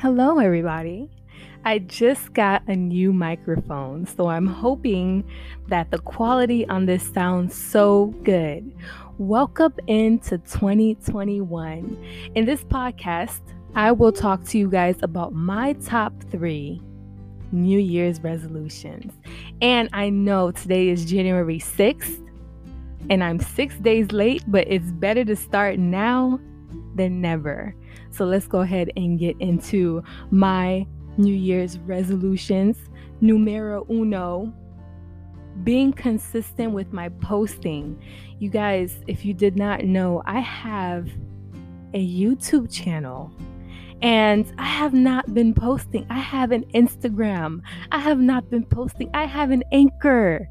Hello, everybody. I just got a new microphone, so I'm hoping that the quality on this sounds so good. Welcome into 2021. In this podcast, I will talk to you guys about my top three New Year's resolutions. And I know today is January 6th, and I'm six days late, but it's better to start now than never. So let's go ahead and get into my New Year's resolutions. Numero uno, being consistent with my posting. You guys, if you did not know, I have a YouTube channel and I have not been posting. I have an Instagram. I have not been posting. I have an anchor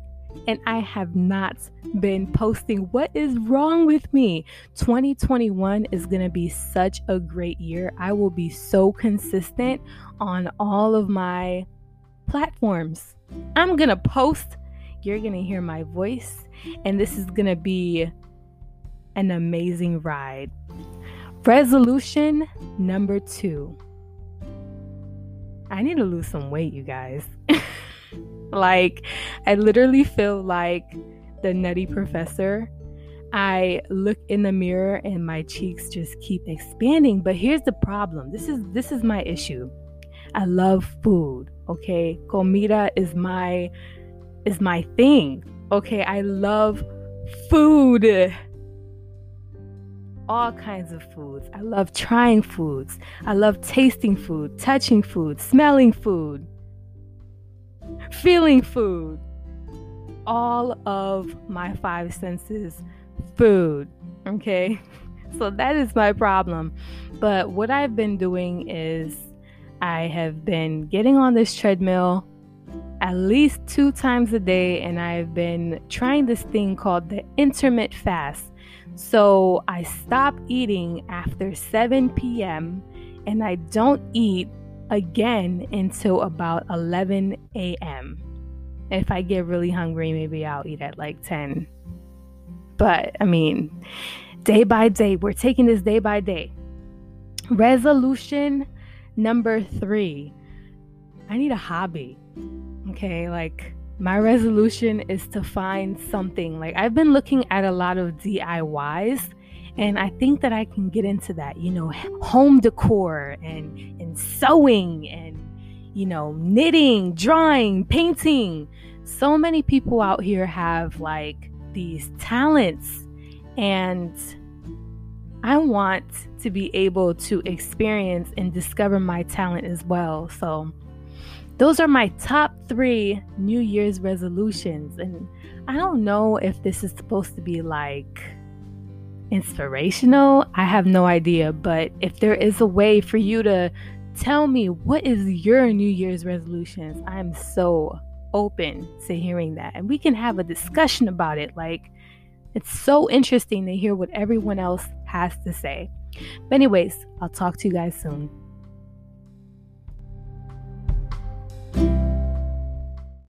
and I have not been posting. What is wrong with me? 2021 is going to be such a great year. I will be so consistent on all of my platforms. I'm going to post, you're going to hear my voice, and this is going to be an amazing ride. Resolution number two. I need to lose some weight, you guys. Like, I literally feel like the nutty professor. I look in the mirror and my cheeks just keep expanding. But here's the problem. This is this is my issue. I love food. Okay. Comida is my is my thing. Okay. I love food. All kinds of foods. I love trying foods. I love tasting food, touching food, smelling food feeling food. All of my five senses, food. Okay. So that is my problem. But what I've been doing is I have been getting on this treadmill at least two times a day, and I've been trying this thing called the intermittent fast. So I stop eating after 7 p.m. and I don't eat again until about 11 a.m. If I get really hungry, maybe I'll eat at like 10. But I mean, day by day, we're taking this day by day. Resolution number three I need a hobby. Okay, like my resolution is to find something. Like I've been looking at a lot of DIYs and I think that I can get into that, you know, home decor and and sewing and you know, knitting, drawing, painting. So many people out here have like these talents and I want to be able to experience and discover my talent as well. So, those are my top three New Year's resolutions. And I don't know if this is supposed to be like inspirational. I have no idea, but if there is a way for you to tell me what is your New Year's resolutions, I'm so open to hearing that. And we can have a discussion about it. Like, it's so interesting to hear what everyone else has to say. But, anyways, I'll talk to you guys soon.